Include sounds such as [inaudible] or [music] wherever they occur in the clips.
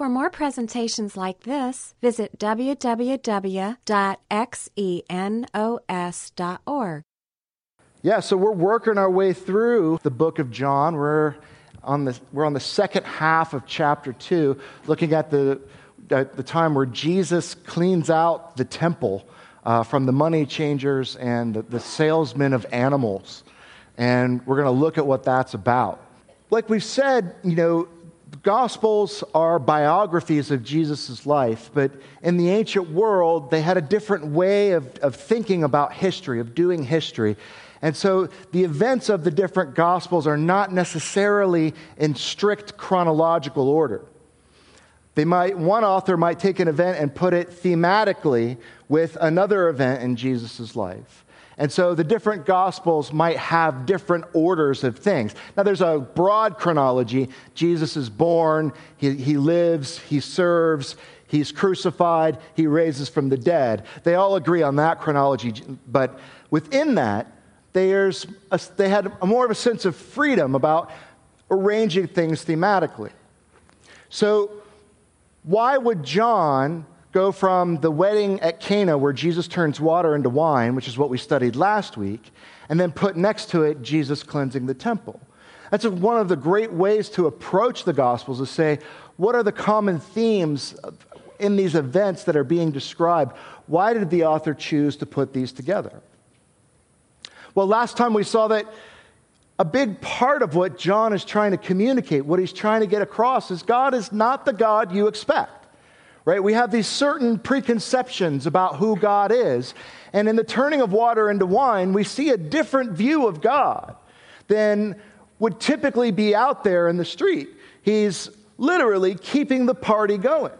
For more presentations like this, visit www.xenos.org. Yeah, so we're working our way through the book of John. We're on the, we're on the second half of chapter 2, looking at the, at the time where Jesus cleans out the temple uh, from the money changers and the, the salesmen of animals. And we're going to look at what that's about. Like we've said, you know, Gospels are biographies of Jesus' life, but in the ancient world, they had a different way of, of thinking about history, of doing history. And so the events of the different Gospels are not necessarily in strict chronological order. They might, one author might take an event and put it thematically with another event in Jesus' life. And so the different gospels might have different orders of things. Now, there's a broad chronology. Jesus is born, he, he lives, he serves, he's crucified, he raises from the dead. They all agree on that chronology. But within that, there's a, they had a more of a sense of freedom about arranging things thematically. So, why would John go from the wedding at Cana, where Jesus turns water into wine, which is what we studied last week, and then put next to it Jesus cleansing the temple. That's one of the great ways to approach the Gospels, is say, what are the common themes in these events that are being described? Why did the author choose to put these together? Well, last time we saw that a big part of what John is trying to communicate, what he's trying to get across, is God is not the God you expect right? We have these certain preconceptions about who God is. And in the turning of water into wine, we see a different view of God than would typically be out there in the street. He's literally keeping the party going,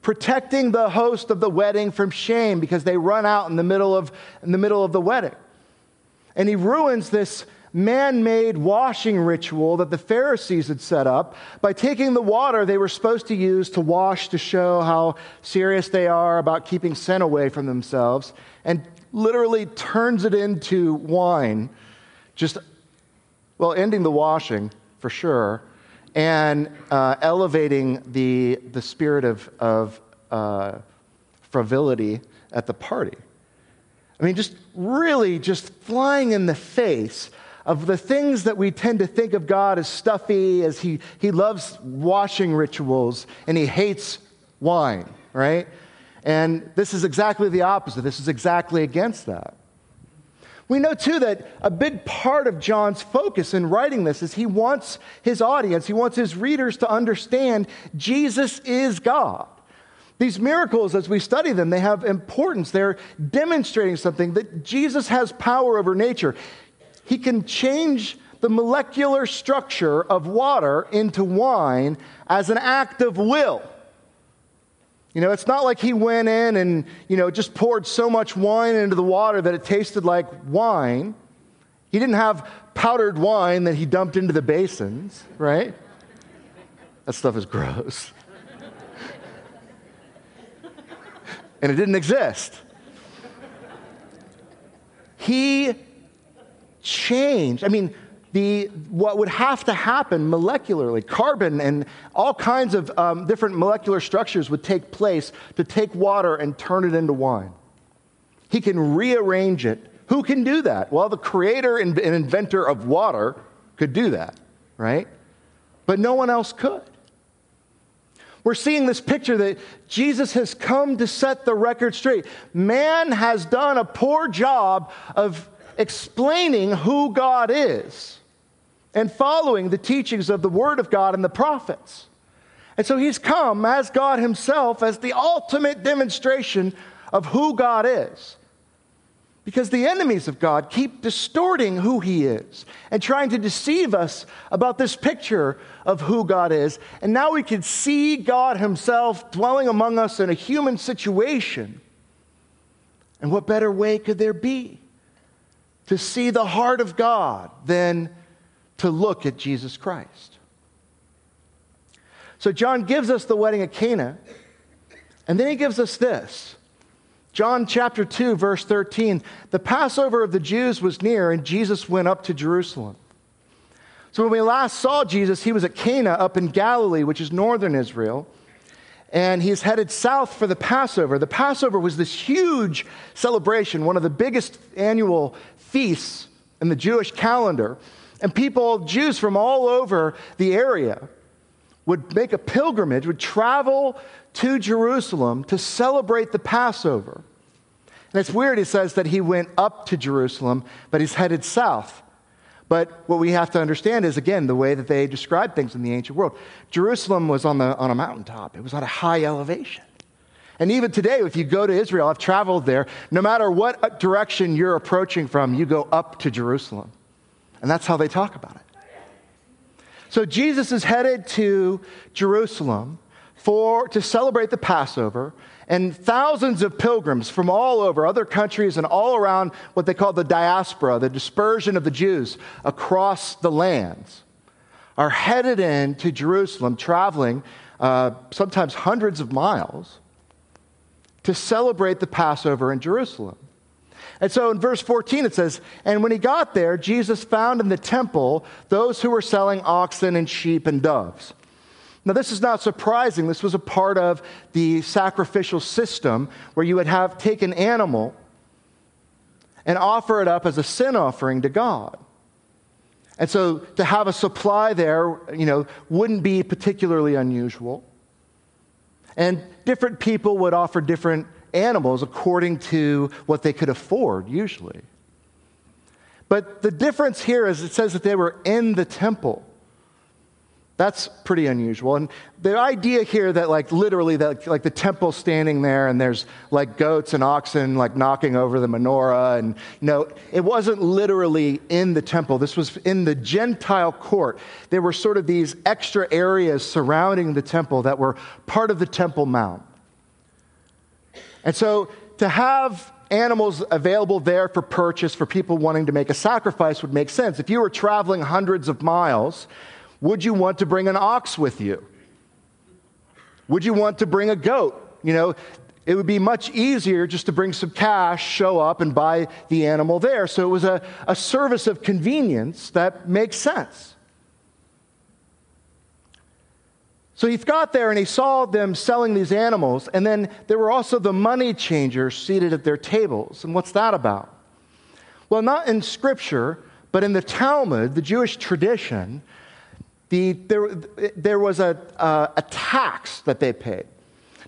protecting the host of the wedding from shame because they run out in the middle of, in the, middle of the wedding. And he ruins this man made washing ritual that the Pharisees had set up by taking the water they were supposed to use to wash to show how serious they are about keeping sin away from themselves and literally turns it into wine, just, well, ending the washing for sure and uh, elevating the, the spirit of, of uh, frivolity at the party. I mean, just really just flying in the face of the things that we tend to think of God as stuffy, as he, he loves washing rituals and he hates wine, right? And this is exactly the opposite. This is exactly against that. We know too that a big part of John's focus in writing this is he wants his audience, he wants his readers to understand Jesus is God. These miracles, as we study them, they have importance. They're demonstrating something that Jesus has power over nature he can change the molecular structure of water into wine as an act of will. You know, it's not like he went in and, you know, just poured so much wine into the water that it tasted like wine. He didn't have powdered wine that he dumped into the basins, right? That stuff is gross. and it didn't exist. He changed. I mean, the, what would have to happen molecularly, carbon and all kinds of um, different molecular structures would take place to take water and turn it into wine. He can rearrange it. Who can do that? Well, the creator and, and inventor of water could do that, right? But no one else could. We're seeing this picture that Jesus has come to set the record straight. Man has done a poor job of explaining who God is and following the teachings of the Word of God and the prophets. And so he's come as God himself as the ultimate demonstration of who God is. Because the enemies of God keep distorting who he is and trying to deceive us about this picture of who God is. And now we can see God himself dwelling among us in a human situation. And what better way could there be to see the heart of God than to look at Jesus Christ. So, John gives us the wedding at Cana, and then he gives us this. John chapter 2, verse 13. The Passover of the Jews was near, and Jesus went up to Jerusalem. So, when we last saw Jesus, he was at Cana up in Galilee, which is northern Israel. and he's headed south for the Passover. The Passover was this huge celebration, one of the biggest annual feasts in the Jewish calendar. And people, Jews from all over the area, would make a pilgrimage, would travel to Jerusalem to celebrate the Passover. And it's weird, he says that he went up to Jerusalem, but he's headed south. But what we have to understand is, again, the way that they described things in the ancient world. Jerusalem was on, the, on a mountaintop, it was at a high elevation. And even today, if you go to Israel, I've traveled there, no matter what direction you're approaching from, you go up to Jerusalem. And that's how they talk about it. So Jesus is headed to Jerusalem for, to celebrate the Passover, and thousands of pilgrims from all over other countries and all around what they call the diaspora, the dispersion of the Jews across the lands, are headed in to Jerusalem, traveling uh, sometimes hundreds of miles to celebrate the Passover in Jerusalem. And so in verse 14 it says, And when he got there, Jesus found in the temple those who were selling oxen and sheep and doves. Now, this is not surprising. This was a part of the sacrificial system where you would have take an animal and offer it up as a sin offering to God. And so to have a supply there, you know, wouldn't be particularly unusual. And different people would offer different animals according to what they could afford, usually. But the difference here is it says that they were in the temple. That's pretty unusual. And the idea here that, like, literally, that like the temple standing there and there's like goats and oxen like knocking over the menorah, and know, it wasn't literally in the temple. This was in the Gentile court. There were sort of these extra areas surrounding the temple that were part of the Temple Mount. And so to have animals available there for purchase for people wanting to make a sacrifice would make sense. If you were traveling hundreds of miles, would you want to bring an ox with you? Would you want to bring a goat? You know, it would be much easier just to bring some cash, show up, and buy the animal there. So it was a, a service of convenience that makes sense. So he got there and he saw them selling these animals, and then there were also the money changers seated at their tables. And what's that about? Well, not in Scripture, but in the Talmud, the Jewish tradition, the, there, there was a, uh, a tax that they paid.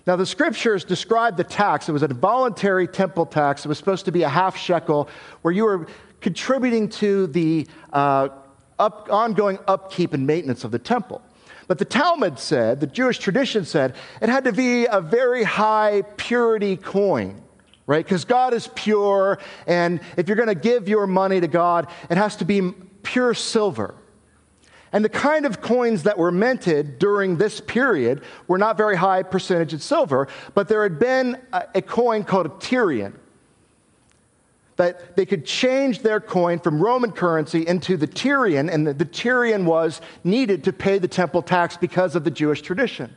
Now, the scriptures describe the tax. It was a voluntary temple tax. It was supposed to be a half shekel, where you were contributing to the uh, up, ongoing upkeep and maintenance of the temple. But the Talmud said, the Jewish tradition said, it had to be a very high purity coin, right? Because God is pure, and if you're going to give your money to God, it has to be pure silver. And the kind of coins that were minted during this period were not very high percentage in silver, but there had been a, a coin called a Tyrian. That they could change their coin from Roman currency into the Tyrian, and the, the Tyrian was needed to pay the temple tax because of the Jewish tradition.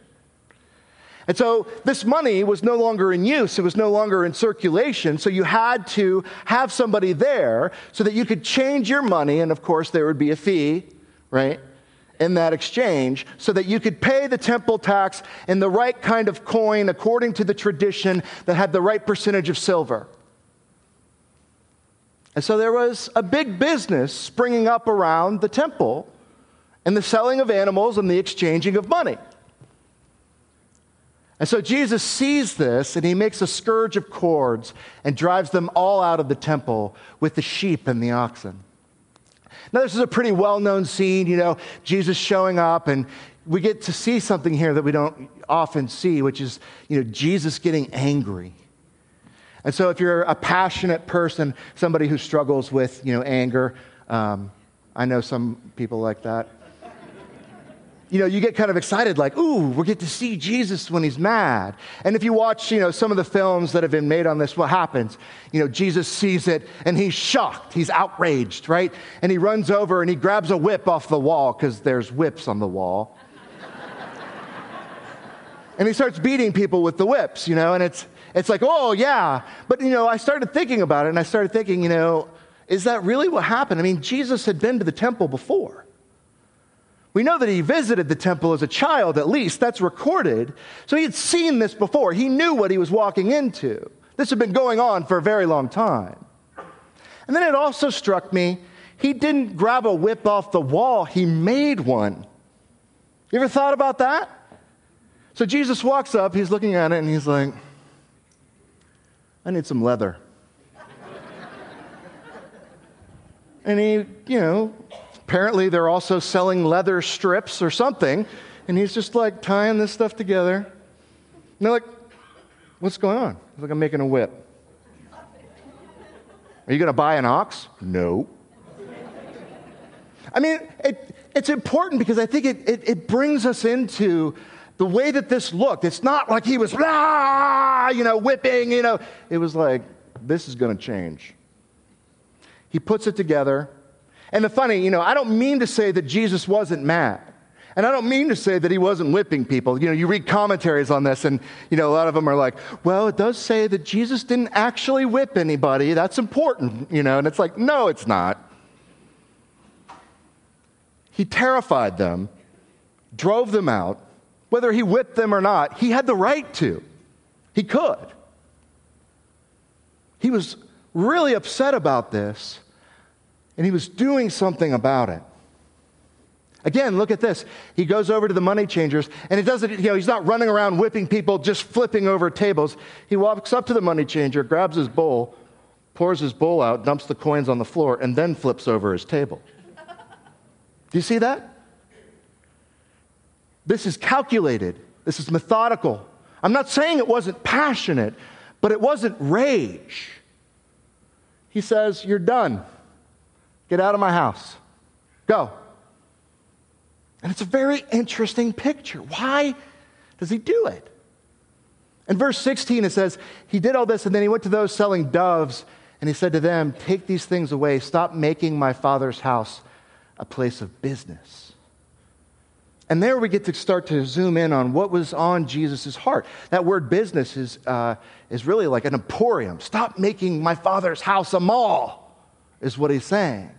And so this money was no longer in use, it was no longer in circulation. So you had to have somebody there so that you could change your money, and of course, there would be a fee, right? In that exchange so that you could pay the temple tax in the right kind of coin according to the tradition that had the right percentage of silver. And so there was a big business springing up around the temple and the selling of animals and the exchanging of money. And so Jesus sees this and he makes a scourge of cords and drives them all out of the temple with the sheep and the oxen. Now, this is a pretty well known scene, you know, Jesus showing up, and we get to see something here that we don't often see, which is, you know, Jesus getting angry. And so, if you're a passionate person, somebody who struggles with, you know, anger, um, I know some people like that you know, you get kind of excited, like, ooh, we get to see Jesus when he's mad. And if you watch, you know, some of the films that have been made on this, what happens? You know, Jesus sees it and he's shocked, he's outraged, right? And he runs over and he grabs a whip off the wall because there's whips on the wall. and he starts beating people with the whips, you know, and it's, it's like, oh, yeah. But, you know, I started thinking about it and I started thinking, you know, is that really what happened? I mean, Jesus had been to the temple before. We know that he visited the temple as a child, at least. That's recorded. So he had seen this before. He knew what he was walking into. This had been going on for a very long time. And then it also struck me he didn't grab a whip off the wall, he made one. You ever thought about that? So Jesus walks up, he's looking at it, and he's like, I need some leather. [laughs] and he, you know, apparently they're also selling leather strips or something, and he's just like tying this stuff together. And they're like, What's going on? He's like, I'm making a whip. Are you going to buy an ox? No. I mean, it, it's important because I think it, it, it, brings us into the way that this looked. It's not like he was, ah, you know, whipping, you know. It was like, this is going to change. He puts it together. And the funny, you know, I don't mean to say that Jesus wasn't mad. And I don't mean to say that he wasn't whipping people. You know, you read commentaries on this, and, you know, a lot of them are like, well, it does say that Jesus didn't actually whip anybody. That's important, you know, and it's like, no, it's not. He terrified them, drove them out. Whether he whipped them or not, he had the right to. He could. He was really upset about this, and he was doing something about it. Again, look at this. He goes over to the money changers, and it doesn't, you know, he's not running around whipping people, just flipping over tables. He walks up to the money changer, grabs his bowl, pours his bowl out, dumps the coins on the floor, and then flips over his table. Do you see that? This is calculated. This is methodical. I'm not saying it wasn't passionate, but it wasn't rage. He says, You're done. Get out of my house. Go. And it's a very interesting picture. Why does he do it? In verse 16, it says, He did all this, and then he went to those selling doves, and he said to them, Take these things away. Stop making my father's house a place of business. And there we get to start to zoom in on what was on Jesus' heart. That word business is, uh, is really like an emporium. Stop making my father's house a mall, is what he's saying.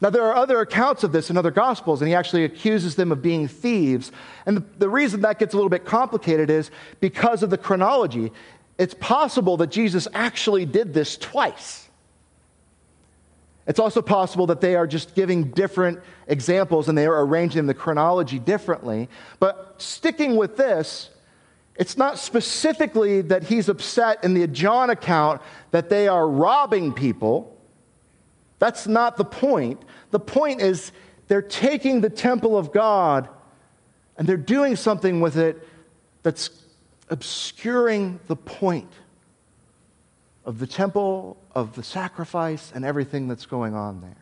Now, there are other accounts of this in other gospels, and he actually accuses them of being thieves. And the, the, reason that gets a little bit complicated is because of the chronology. It's possible that Jesus actually did this twice. It's also possible that they are just giving different examples and they are arranging the chronology differently. But sticking with this, it's not specifically that he's upset in the John account that they are robbing people. That's not the point. The point is they're taking the temple of God and they're doing something with it that's obscuring the point of the temple, of the sacrifice, and everything that's going on there.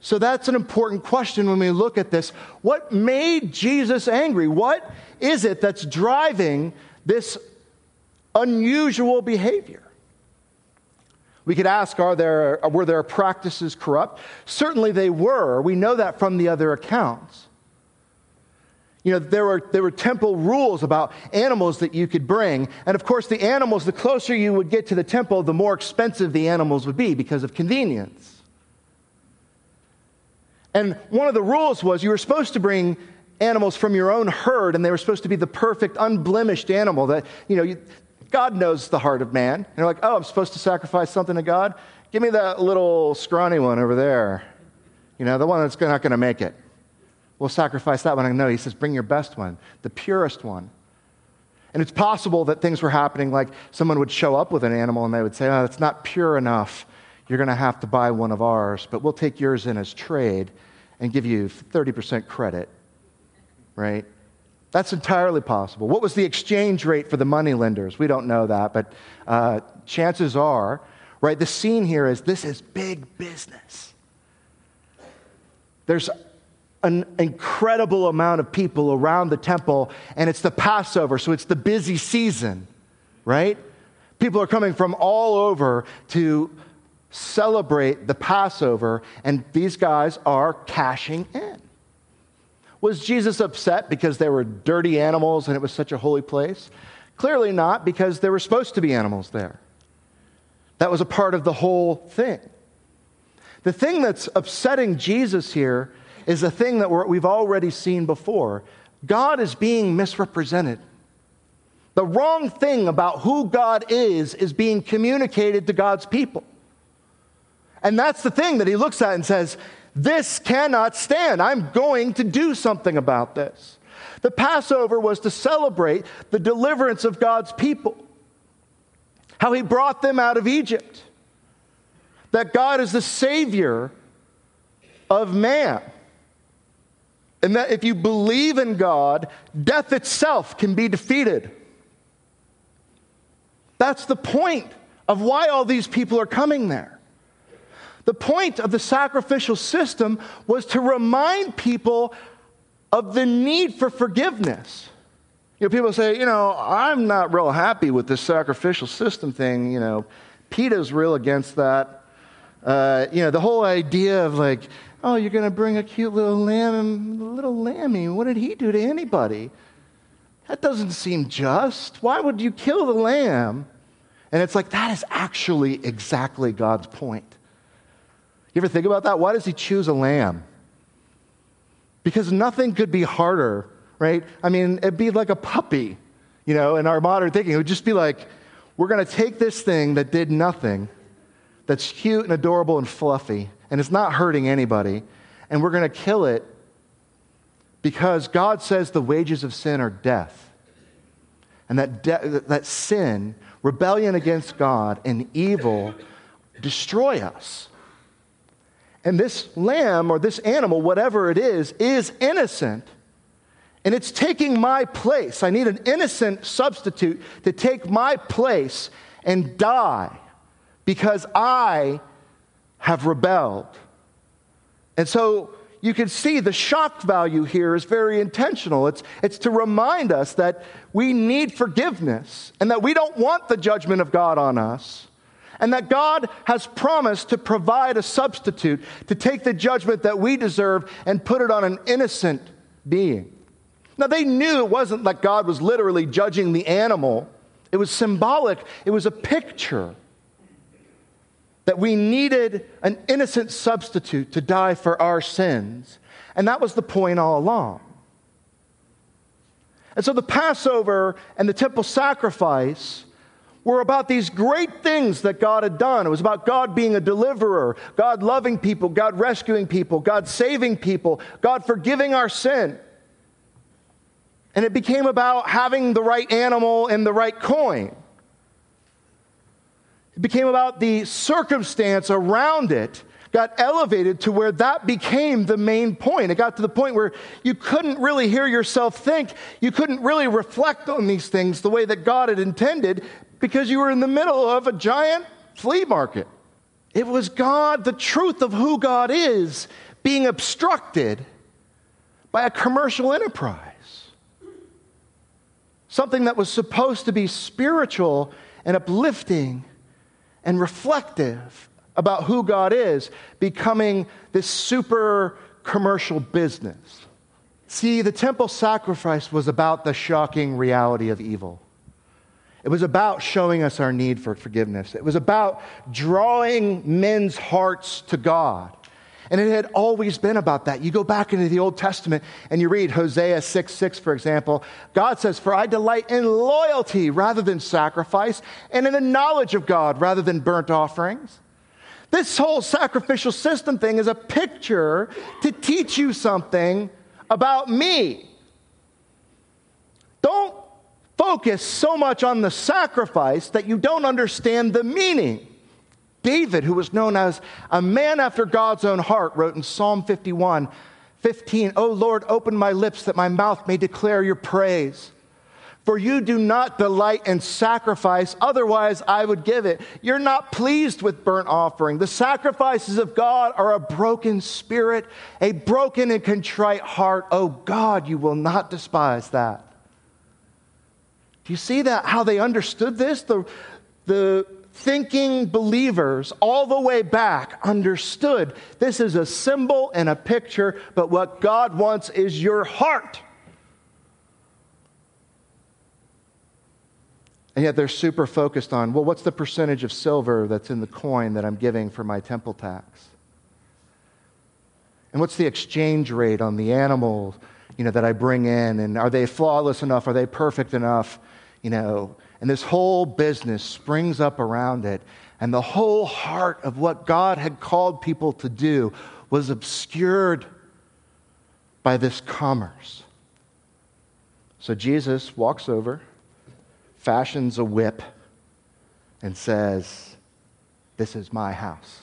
So that's an important question when we look at this. What made Jesus angry? What is it that's driving this unusual behavior? We could ask, are there, were their practices corrupt? Certainly they were. We know that from the other accounts. You know, there were, there were temple rules about animals that you could bring. And of course, the animals, the closer you would get to the temple, the more expensive the animals would be because of convenience. And one of the rules was you were supposed to bring animals from your own herd, and they were supposed to be the perfect, unblemished animal that, you know, you, God knows the heart of man. And you're like, oh, I'm supposed to sacrifice something to God? Give me that little scrawny one over there. You know, the one that's not going to make it. We'll sacrifice that one. No, he says, bring your best one, the purest one. And it's possible that things were happening like someone would show up with an animal and they would say, oh, it's not pure enough. You're going to have to buy one of ours, but we'll take yours in as trade and give you 30% credit, right? That's entirely possible. What was the exchange rate for the money lenders? We don't know that, but uh, chances are, right? The scene here is this is big business. There's an incredible amount of people around the temple, and it's the Passover, so it's the busy season, right? People are coming from all over to celebrate the Passover, and these guys are cashing in. Was Jesus upset because there were dirty animals and it was such a holy place? Clearly not, because there were supposed to be animals there. That was a part of the whole thing. The thing that's upsetting Jesus here is a thing that we've already seen before. God is being misrepresented. The wrong thing about who God is is being communicated to God's people. And that's the thing that he looks at and says, This cannot stand. I'm going to do something about this. The Passover was to celebrate the deliverance of God's people, how he brought them out of Egypt, that God is the Savior of man. And that if you believe in God, death itself can be defeated. That's the point of why all these people are coming there. The point of the sacrificial system was to remind people of the need for forgiveness. You know, people say, you know, I'm not real happy with this sacrificial system thing. You know, PETA's real against that. Uh, you know, the whole idea of like, oh, you're going to bring a cute little lamb, little lammy. What did he do to anybody? That doesn't seem just. Why would you kill the lamb? And it's like, that is actually exactly God's point. You ever think about that? Why does he choose a lamb? Because nothing could be harder, right? I mean, it'd be like a puppy, you know, in our modern thinking. It would just be like, we're going to take this thing that did nothing, that's cute and adorable and fluffy, and it's not hurting anybody, and we're going to kill it because God says the wages of sin are death. And that, de- that sin, rebellion against God, and evil destroy us. And this lamb or this animal, whatever it is, is innocent. And it's taking my place. I need an innocent substitute to take my place and die because I have rebelled. And so you can see the shock value here is very intentional. It's, it's to remind us that we need forgiveness and that we don't want the judgment of God on us. And that God has promised to provide a substitute to take the judgment that we deserve and put it on an innocent being. Now, they knew it wasn't like God was literally judging the animal, it was symbolic, it was a picture that we needed an innocent substitute to die for our sins. And that was the point all along. And so the Passover and the temple sacrifice were about these great things that God had done. It was about God being a deliverer, God loving people, God rescuing people, God saving people, God forgiving our sin. And it became about having the right animal and the right coin. It became about the circumstance around it got elevated to where that became the main point. It got to the point where you couldn't really hear yourself think. You couldn't really reflect on these things the way that God had intended because you were in the middle of a giant flea market. It was God, the truth of who God is, being obstructed by a commercial enterprise. Something that was supposed to be spiritual and uplifting and reflective about who God is, becoming this super commercial business. See, the temple sacrifice was about the shocking reality of evil. It was about showing us our need for forgiveness. It was about drawing men's hearts to God. And it had always been about that. You go back into the Old Testament and you read Hosea 6 6, for example. God says, For I delight in loyalty rather than sacrifice, and in the knowledge of God rather than burnt offerings. This whole sacrificial system thing is a picture to teach you something about me. Don't focus so much on the sacrifice that you don't understand the meaning. David, who was known as a man after God's own heart, wrote in Psalm 51 15, O Lord, open my lips that my mouth may declare your praise. For you do not delight in sacrifice, otherwise I would give it. You're not pleased with burnt offering. The sacrifices of God are a broken spirit, a broken and contrite heart. Oh God, you will not despise that. Do you see that? How they understood this? The, the thinking believers all the way back understood this is a symbol and a picture, but what God wants is your heart. And yet they're super focused on, well, what's the percentage of silver that's in the coin that I'm giving for my temple tax? And what's the exchange rate on the animals, you know, that I bring in? And are they flawless enough? Are they perfect enough? You know, and this whole business springs up around it. And the whole heart of what God had called people to do was obscured by this commerce. So Jesus walks over, fashions a whip, and says, This is my house.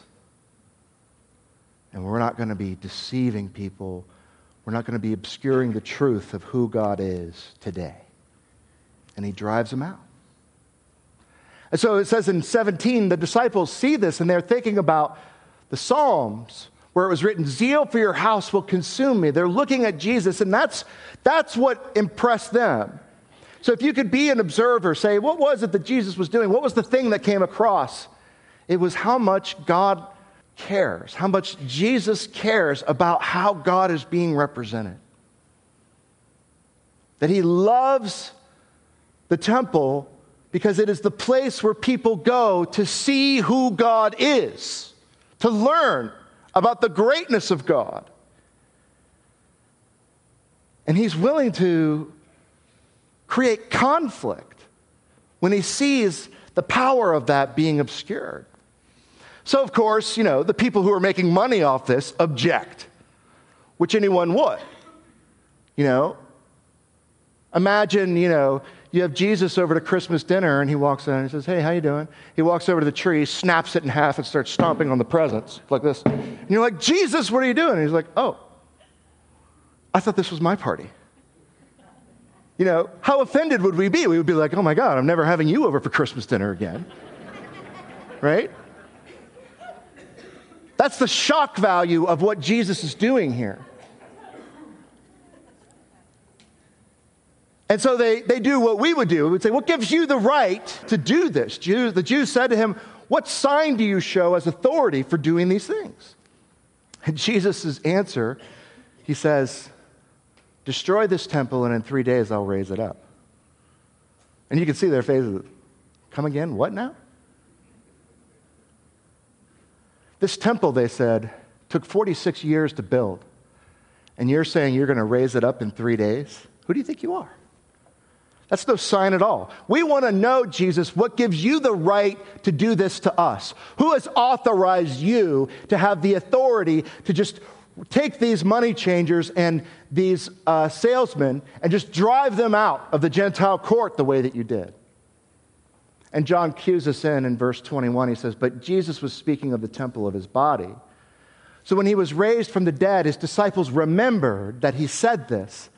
And we're not going to be deceiving people. We're not going to be obscuring the truth of who God is today. And he drives them out. And so it says in 17, the disciples see this and they're thinking about the Psalms where it was written, Zeal for your house will consume me. They're looking at Jesus, and that's, that's what impressed them. So if you could be an observer, say, what was it that Jesus was doing? What was the thing that came across? It was how much God cares, how much Jesus cares about how God is being represented. That he loves the temple because it is the place where people go to see who God is, to learn about the greatness of God. And he's willing to create conflict when he sees the power of that being obscured. So, of course, you know, the people who are making money off this object, which anyone would. You know, imagine, you know, you have Jesus over to Christmas dinner and he walks in and he says, Hey, how you doing? He walks over to the tree, snaps it in half, and starts stomping on the presents like this. And you're like, Jesus, what are you doing? And he's like, Oh, I thought this was my party. You know, how offended would we be? We would be like, Oh my God, I'm never having you over for Christmas dinner again. [laughs] right? That's the shock value of what Jesus is doing here. And so they, they do what we would do. We would say, What gives you the right to do this? Jews, the Jews said to him, What sign do you show as authority for doing these things? And Jesus' answer, he says, Destroy this temple, and in three days I'll raise it up. And you can see their faces. Come again? What now? This temple, they said, took 46 years to build. And you're saying you're going to raise it up in three days? Who do you think you are? That's no sign at all. We want to know, Jesus, what gives you the right to do this to us? Who has authorized you to have the authority to just take these money changers and these uh, salesmen and just drive them out of the Gentile court the way that you did? And John cues us in in verse 21. He says, But Jesus was speaking of the temple of his body. So when he was raised from the dead, his disciples remembered that he said this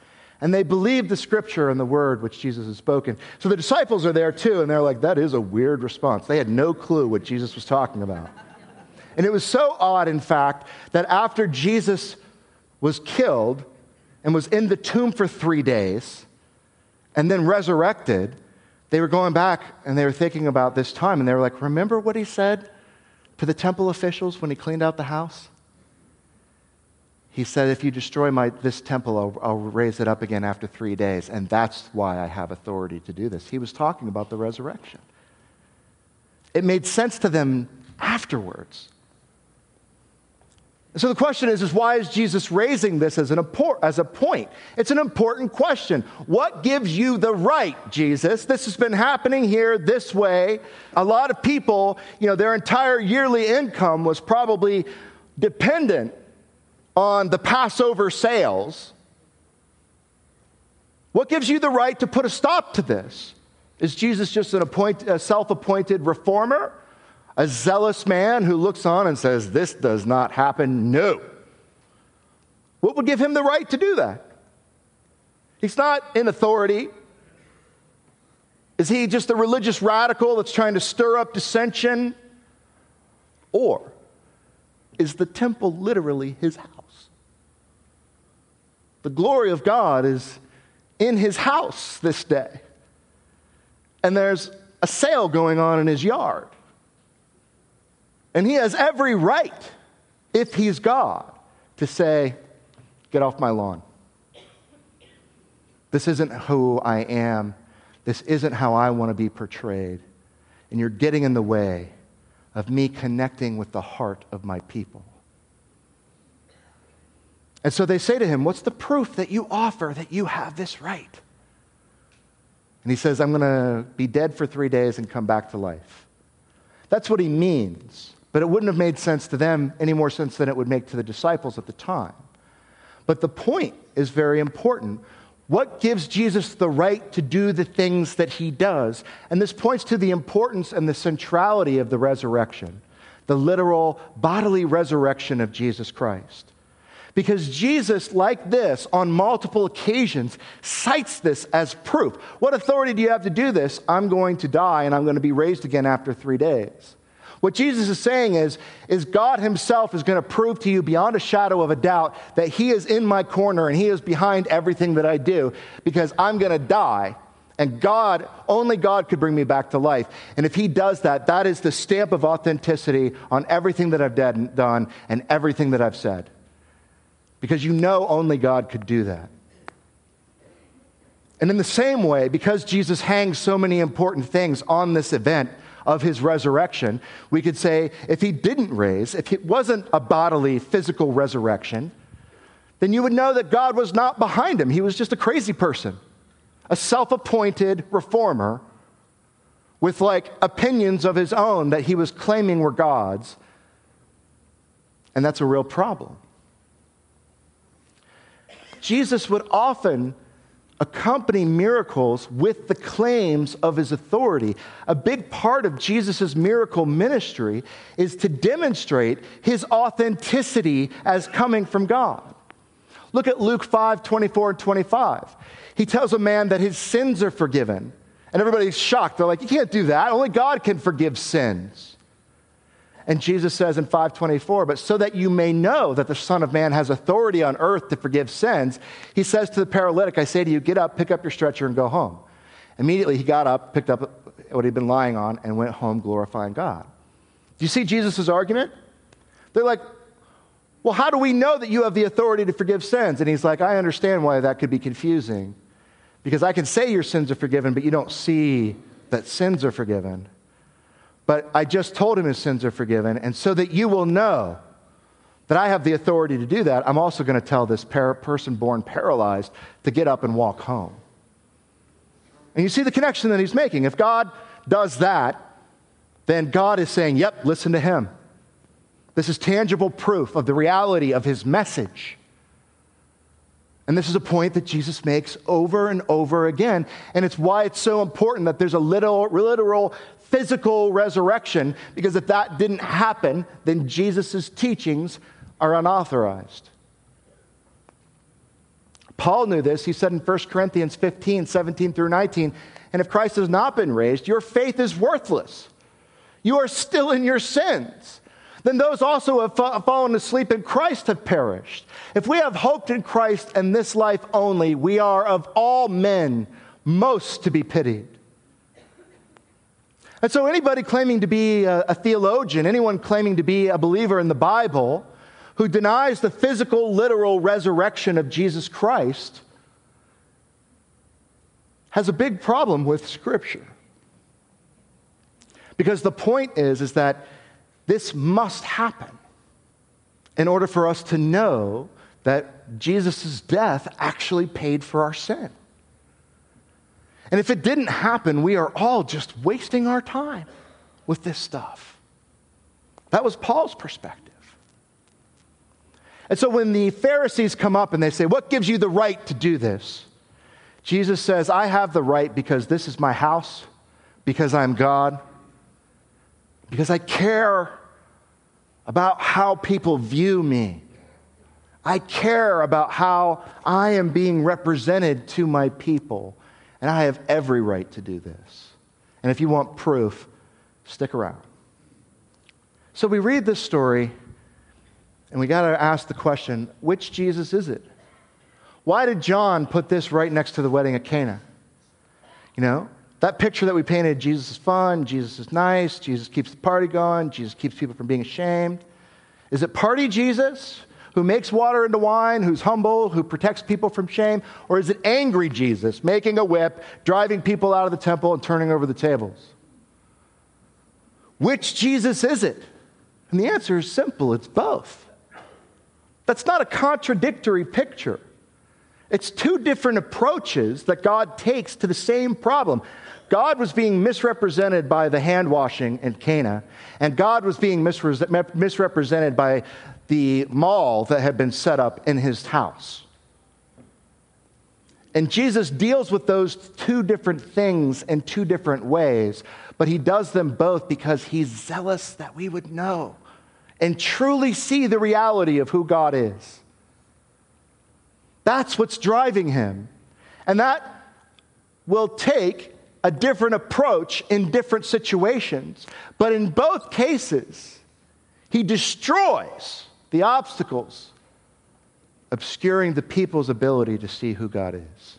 and they believed the scripture and the word which Jesus had spoken. So the disciples are there too, and they're like, that is a weird response. They had no clue what Jesus was talking about. And it was so odd, in fact, that after Jesus was killed and was in the tomb for three days and then resurrected, they were going back and they were thinking about this time, and they were like, remember what he said to the temple officials when he cleaned out the house? He said, If you destroy my, this temple, I'll, I'll raise it up again after three days. And that's why I have authority to do this. He was talking about the resurrection. It made sense to them afterwards. So the question is, is why is Jesus raising this as, an as a point? It's an important question. What gives you the right, Jesus? This has been happening here this way. A lot of people, you know, their entire yearly income was probably dependent on the Passover sales, what gives you the right to put a stop to this? Is Jesus just an appoint, self appointed reformer? A zealous man who looks on and says, This does not happen? No. What would give him the right to do that? He's not in authority. Is he just a religious radical that's trying to stir up dissension? Or is the temple literally his house? The glory of God is in his house this day. And there's a sale going on in his yard. And he has every right, if he's God, to say, Get off my lawn. This isn't who I am. This isn't how I want to be portrayed. And you're getting in the way of me connecting with the heart of my people. And so they say to him, What's the proof that you offer that you have this right? And he says, I'm going to be dead for three days and come back to life. That's what he means. But it wouldn't have made sense to them any more sense than it would make to the disciples at the time. But the point is very important. What gives Jesus the right to do the things that he does? And this points to the importance and the centrality of the resurrection, the literal bodily resurrection of Jesus Christ. Because Jesus, like this, on multiple occasions, cites this as proof. What authority do you have to do this? I'm going to die and I'm going to be raised again after three days. What Jesus is saying is, is God Himself is going to prove to you beyond a shadow of a doubt that He is in my corner and He is behind everything that I do because I'm going to die. And God, only God could bring me back to life. And if He does that, that is the stamp of authenticity on everything that I've done and everything that I've said because you know only God could do that. And in the same way, because Jesus hangs so many important things on this event of his resurrection, we could say if he didn't raise, if it wasn't a bodily, physical resurrection, then you would know that God was not behind him. He was just a crazy person, a self appointed reformer with like opinions of his own that he was claiming were God's. And that's a real problem. Jesus would often accompany miracles with the claims of his authority. A big part of Jesus' miracle ministry is to demonstrate his authenticity as coming from God. Look at Luke 5 24 and 25. He tells a man that his sins are forgiven. And everybody's shocked. They're like, You can't do that. Only God can forgive sins. And Jesus says in 524, but so that you may know that the Son of Man has authority on earth to forgive sins, he says to the paralytic, I say to you, get up, pick up your stretcher, and go home. Immediately he got up, picked up what he'd been lying on, and went home glorifying God. Do you see Jesus' argument? They're like, well, how do we know that you have the authority to forgive sins? And he's like, I understand why that could be confusing. Because I can say your sins are forgiven, but you don't see that sins are forgiven. But I just told him his sins are forgiven. And so that you will know that I have the authority to do that, I'm also going to tell this person born paralyzed to get up and walk home. And you see the connection that he's making. If God does that, then God is saying, Yep, listen to him. This is tangible proof of the reality of his message. And this is a point that Jesus makes over and over again. And it's why it's so important that there's a literal, literal physical resurrection, because if that didn't happen, then Jesus' teachings are unauthorized. Paul knew this. He said in 1 Corinthians 15, 17 through 19, and if Christ has not been raised, your faith is worthless. You are still in your sins. Then those also who have fallen asleep in Christ have perished. If we have hoped in Christ and this life only, we are of all men most to be pitied. And so, anybody claiming to be a, a, theologian, anyone claiming to be a believer in the Bible, who denies the physical, literal resurrection of Jesus Christ, has a big problem with Scripture. Because the point is, is that this must happen in order for us to know that Jesus' death actually paid for our sin. And if it didn't happen, we are all just wasting our time with this stuff. That was Paul's perspective. And so when the Pharisees come up and they say, What gives you the right to do this? Jesus says, I have the right because this is my house, because I'm God, because I care about how people view me. I care about how I am being represented to my people. And I have every right to do this. And if you want proof, stick around. So we read this story, and we got to ask the question which Jesus is it? Why did John put this right next to the wedding at Cana? You know, that picture that we painted Jesus is fun, Jesus is nice, Jesus keeps the party going, Jesus keeps people from being ashamed. Is it party Jesus? Who makes water into wine, who's humble, who protects people from shame? Or is it angry Jesus, making a whip, driving people out of the temple, and turning over the tables? Which Jesus is it? And the answer is simple it's both. That's not a contradictory picture. It's two different approaches that God takes to the same problem. God was being misrepresented by the hand washing in Cana, and God was being misre- misrepresented by the mall that had been set up in his house. And Jesus deals with those two different things in two different ways, but he does them both because he's zealous that we would know and truly see the reality of who God is. That's what's driving him. And that will take a different approach in different situations. But in both cases, he destroys the obstacles obscuring the people's ability to see who God is.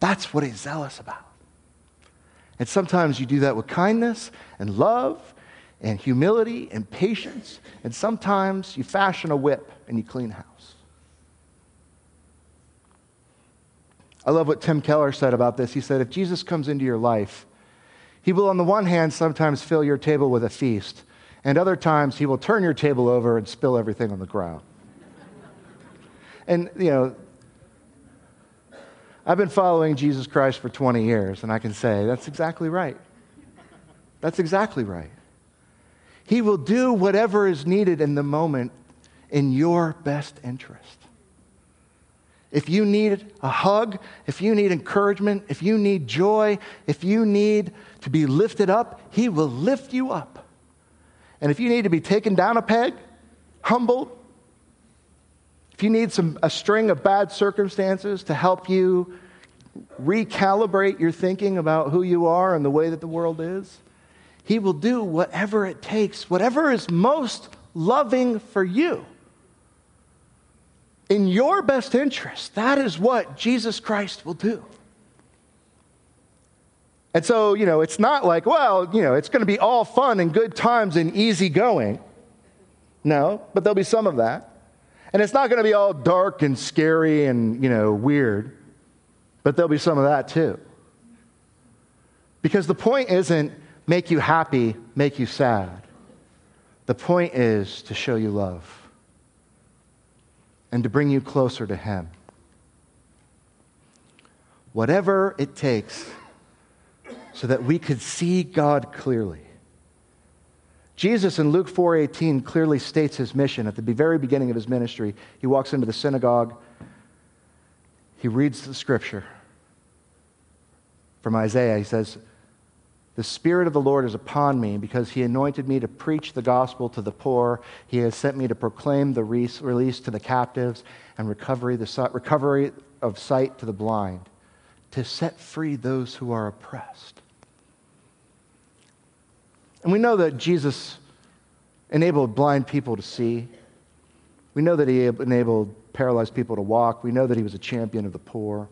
That's what he's zealous about. And sometimes you do that with kindness and love and humility and patience. And sometimes you fashion a whip and you clean house. I love what Tim Keller said about this. He said, If Jesus comes into your life, he will, on the one hand, sometimes fill your table with a feast, and other times he will turn your table over and spill everything on the ground. and, you know, I've been following Jesus Christ for 20 years, and I can say that's exactly right. That's exactly right. He will do whatever is needed in the moment in your best interest. If you need a hug, if you need encouragement, if you need joy, if you need to be lifted up, He will lift you up. And if you need to be taken down a peg, humbled, if you need some, a string of bad circumstances to help you recalibrate your thinking about who you are and the way that the world is, He will do whatever it takes, whatever is most loving for you in your best interest. That is what Jesus Christ will do. And so, you know, it's not like, well, you know, it's going to be all fun and good times and easy going. No, but there'll be some of that. And it's not going to be all dark and scary and, you know, weird, but there'll be some of that too. Because the point isn't make you happy, make you sad. The point is to show you love and to bring you closer to Him. Whatever it takes so that we could see God clearly. Jesus in Luke 4:18 clearly states his mission at the very beginning of his ministry. He walks into the synagogue. He reads the scripture from Isaiah. He says, the Spirit of the Lord is upon me because He anointed me to preach the gospel to the poor. He has sent me to proclaim the release to the captives and recovery, the recovery of sight to the blind, to set free those who are oppressed. And we know that Jesus enabled blind people to see. We know that He enabled paralyzed people to walk. We know that He was a champion of the poor.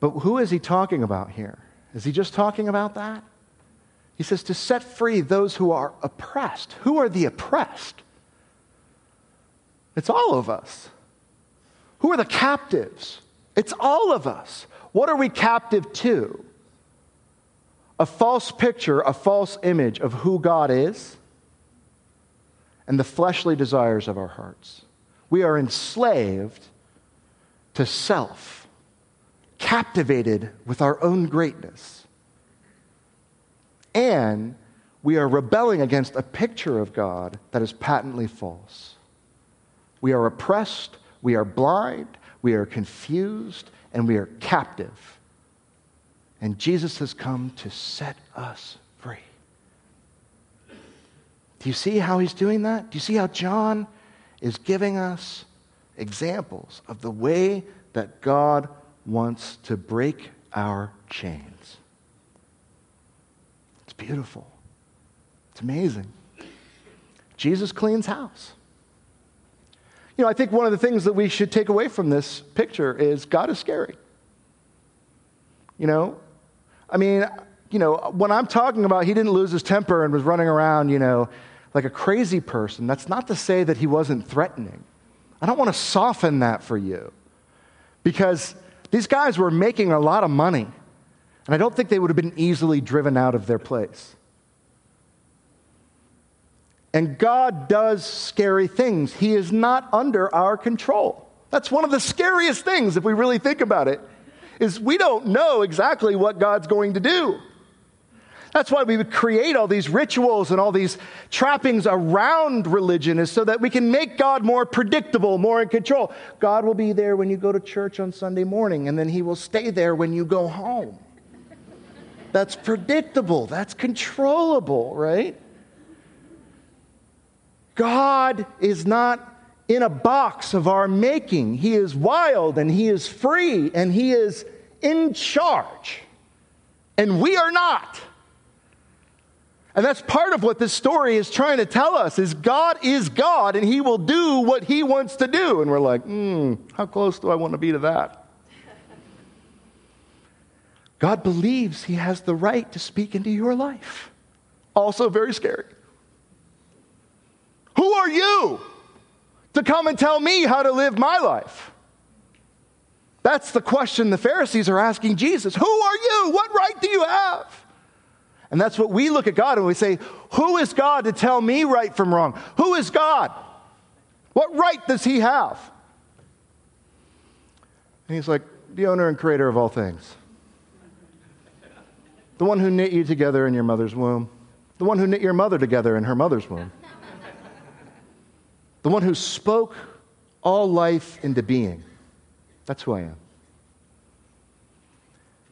But who is He talking about here? Is he just talking about that? He says to set free those who are oppressed. Who are the oppressed? It's all of us. Who are the captives? It's all of us. What are we captive to? A false picture, a false image of who God is, and the fleshly desires of our hearts. We are enslaved to self captivated with our own greatness. And we are rebelling against a picture of God that is patently false. We are oppressed, we are blind, we are confused, and we are captive. And Jesus has come to set us free. Do you see how he's doing that? Do you see how John is giving us examples of the way that God wants to break our chains. It's beautiful. It's amazing. Jesus cleans house. You know, I think one of the things that we should take away from this picture is God is scary. You know, I mean, you know, when I'm talking about he didn't lose his temper and was running around, you know, like a crazy person, that's not to say that he wasn't threatening. I don't want to soften that for you because these guys were making a lot of money, and I don't think they would have been easily driven out of their place. And God does scary things. He is not under our control. That's one of the scariest things, if we really think about it, is we don't know exactly what God's going to do. That's why we would create all these rituals and all these trappings around religion, is so that we can make God more predictable, more in control. God will be there when you go to church on Sunday morning, and then He will stay there when you go home. That's predictable, that's controllable, right? God is not in a box of our making. He is wild and He is free and He is in charge. And we are not. And that's part of what this story is trying to tell us is God is God and he will do what he wants to do. And we're like, hmm, how close do I want to be to that? God believes he has the right to speak into your life. Also very scary. Who are you to come and tell me how to live my life? That's the question the Pharisees are asking Jesus. Who are you? What right do you have? And that's what we look at God and we say, Who is God to tell me right from wrong? Who is God? What right does he have? And he's like, The owner and creator of all things. The one who knit you together in your mother's womb. The one who knit your mother together in her mother's womb the one who spoke all life into being. That's who I am.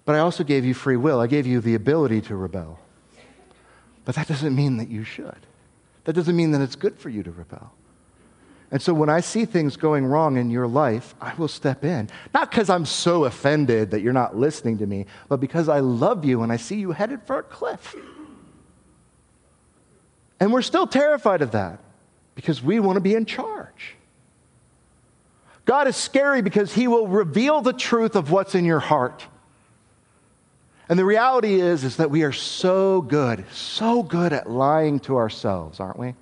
But I also gave you free will. I gave you the ability to rebel. But that doesn't mean that you should. That doesn't mean that it's good for you to rebel. And so when I see things going wrong in your life, I will step in. Not because I'm so offended that you're not listening to me, but because I love you and I see you headed for a cliff. And we're still terrified of that because we want to be in charge. God is scary because he will reveal the truth of what's in your heart. And the reality is is that we are so good, so good at lying to ourselves, aren't we?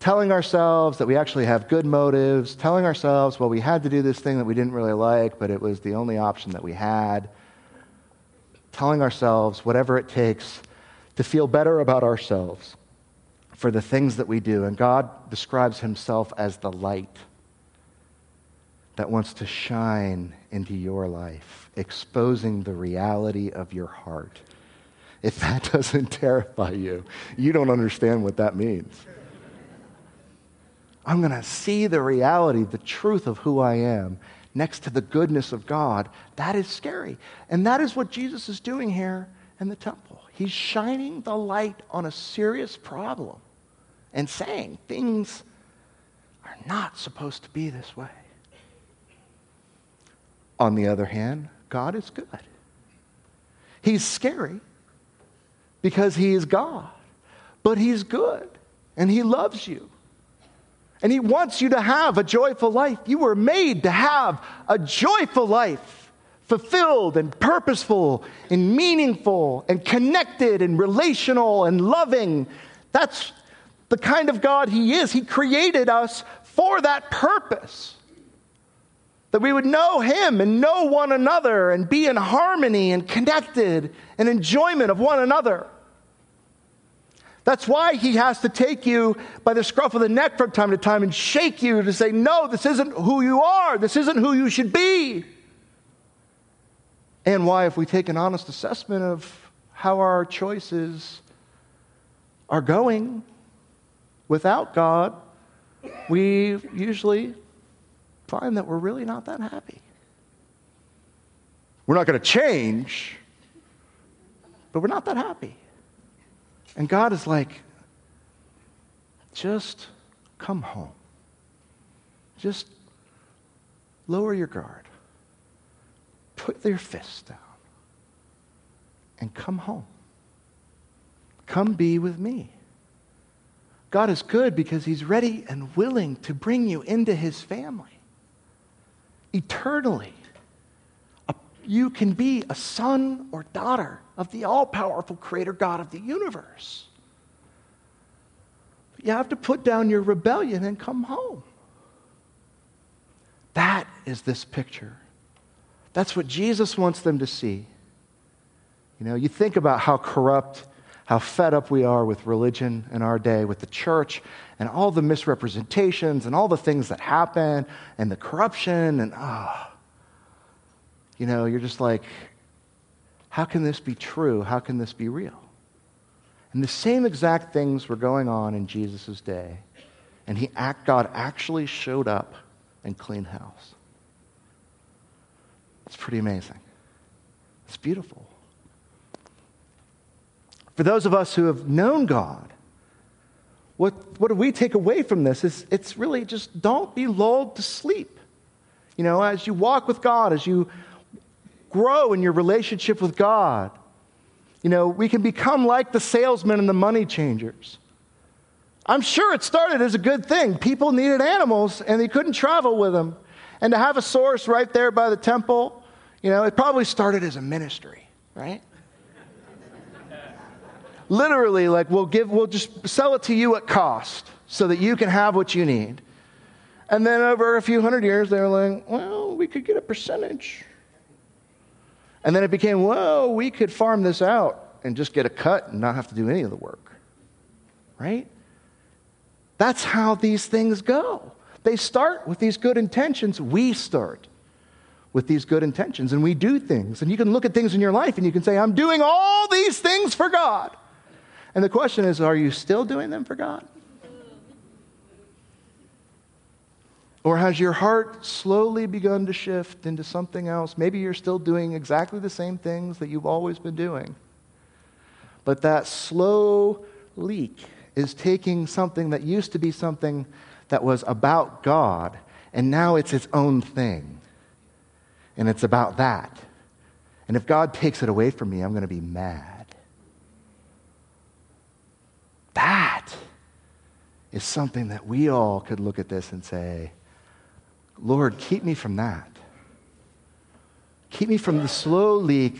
Telling ourselves that we actually have good motives, telling ourselves, well, we had to do this thing that we didn't really like, but it was the only option that we had. Telling ourselves whatever it takes to feel better about ourselves for the things that we do. And God describes himself as the light that wants to shine into your life, exposing the reality of your heart. If [laughs] that doesn't terrify you, you don't understand what that means. I'm going to see the reality, the truth of who I am next to the goodness of God. That is scary. And that is what Jesus is doing here in the temple. He's shining the light on a serious problem and saying things are not supposed to be this way. On the other hand, God is good. He's scary because he is God, but he's good and he loves you. And he wants you to have a joyful life. You were made to have a joyful life, fulfilled and purposeful and meaningful and connected and relational and loving. That's the kind of God He is. He created us for that purpose. That we would know Him and know one another and be in harmony and connected and enjoyment of one another. That's why He has to take you by the scruff of the neck from time to time and shake you to say, No, this isn't who you are. This isn't who you should be. And why, if we take an honest assessment of how our choices are going, without God, we usually find that we're really not that happy. We're not going to change, but we're not that happy. And God is like, just come home. Just lower your guard. Put your fists down. And come home. Come be with me. God is good because he's ready and willing to bring you into his family. Eternally, you can be a son or daughter of the all powerful creator God of the universe. But you have to put down your rebellion and come home. That is this picture. That's what Jesus wants them to see. You know, you think about how corrupt how fed up we are with religion in our day, with the church, and all the misrepresentations and all the things that happen and the corruption and ah. Oh, you know, you're just like, how can this be true? How can this be real? And the same exact things were going on in Jesus' day. And he act, God actually showed up and cleaned house. It's pretty amazing. It's beautiful. For those of us who have known God, what, what do we take away from this? Is it's really just don't be lulled to sleep. You know, as you walk with God, as you grow in your relationship with God, you know, we can become like the salesmen and the money changers. I'm sure it started as a good thing. People needed animals and they couldn't travel with them. And to have a source right there by the temple, you know, it probably started as a ministry, right? Literally like we'll give we'll just sell it to you at cost so that you can have what you need. And then over a few hundred years they were like well we could get a percentage. And then it became well we could farm this out and just get a cut and not have to do any of the work. Right? That's how these things go. They start with these good intentions. We start with these good intentions and we do things. And you can look at things in your life and you can say i'm doing all these things for god and the question is are you still doing them for God? Or has your heart slowly begun to shift into something else? Maybe you're still doing exactly the same things that you've always been doing. But that slow leak is taking something that used to be something that was about God, and now it's its own thing. And it's about that. And if God takes it away from me, I'm going to be mad. That is something that we all could look at this and say, Lord, keep me from that. Keep me from the slow leak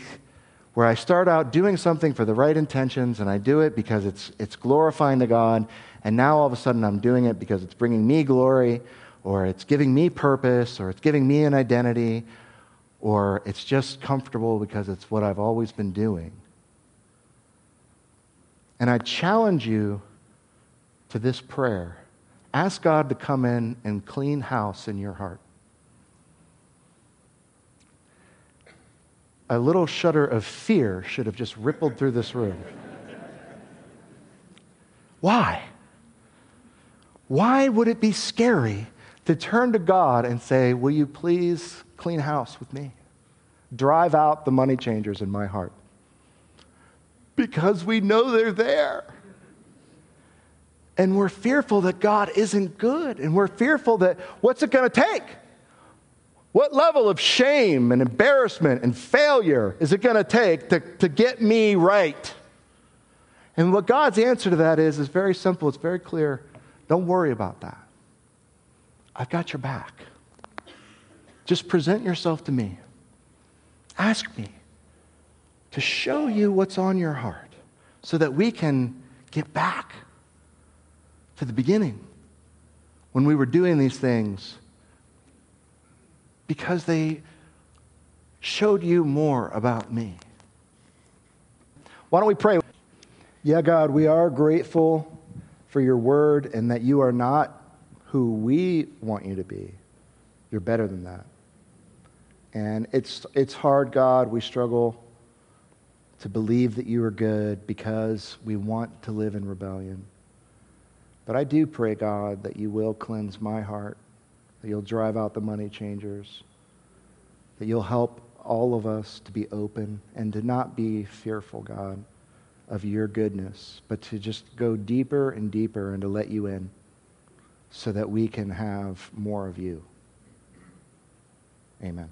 where I start out doing something for the right intentions and I do it because it's, it's glorifying to God, and now all of a sudden I'm doing it because it's bringing me glory, or it's giving me purpose, or it's giving me an identity, or it's just comfortable because it's what I've always been doing. And I challenge you to this prayer. Ask God to come in and clean house in your heart. A little shudder of fear should have just rippled through this room. Why? Why would it be scary to turn to God and say, Will you please clean house with me? Drive out the money changers in my heart because we know they're there. And we're fearful that God isn't good. And we're fearful that what's it going to take? What level of shame and embarrassment and failure is it going to take to, to get me right? And what God's answer to that is is very simple, it's very clear. Don't worry about that. I've got your back. Just present yourself to me. Ask me to show you what's on your heart so that we can get back to the beginning when we were doing these things because they showed you more about me. Why don't we pray? Yeah, God, we are grateful for your word and that you are not who we want you to be. You're better than that. And it's, it's hard, God. We struggle to believe that you are good because we want to live in rebellion. But I do pray, God, that you will cleanse my heart, that you'll drive out the money changers, that you'll help all of us to be open and to not be fearful, God, of your goodness, but to just go deeper and deeper and to let you in so that we can have more of you. Amen.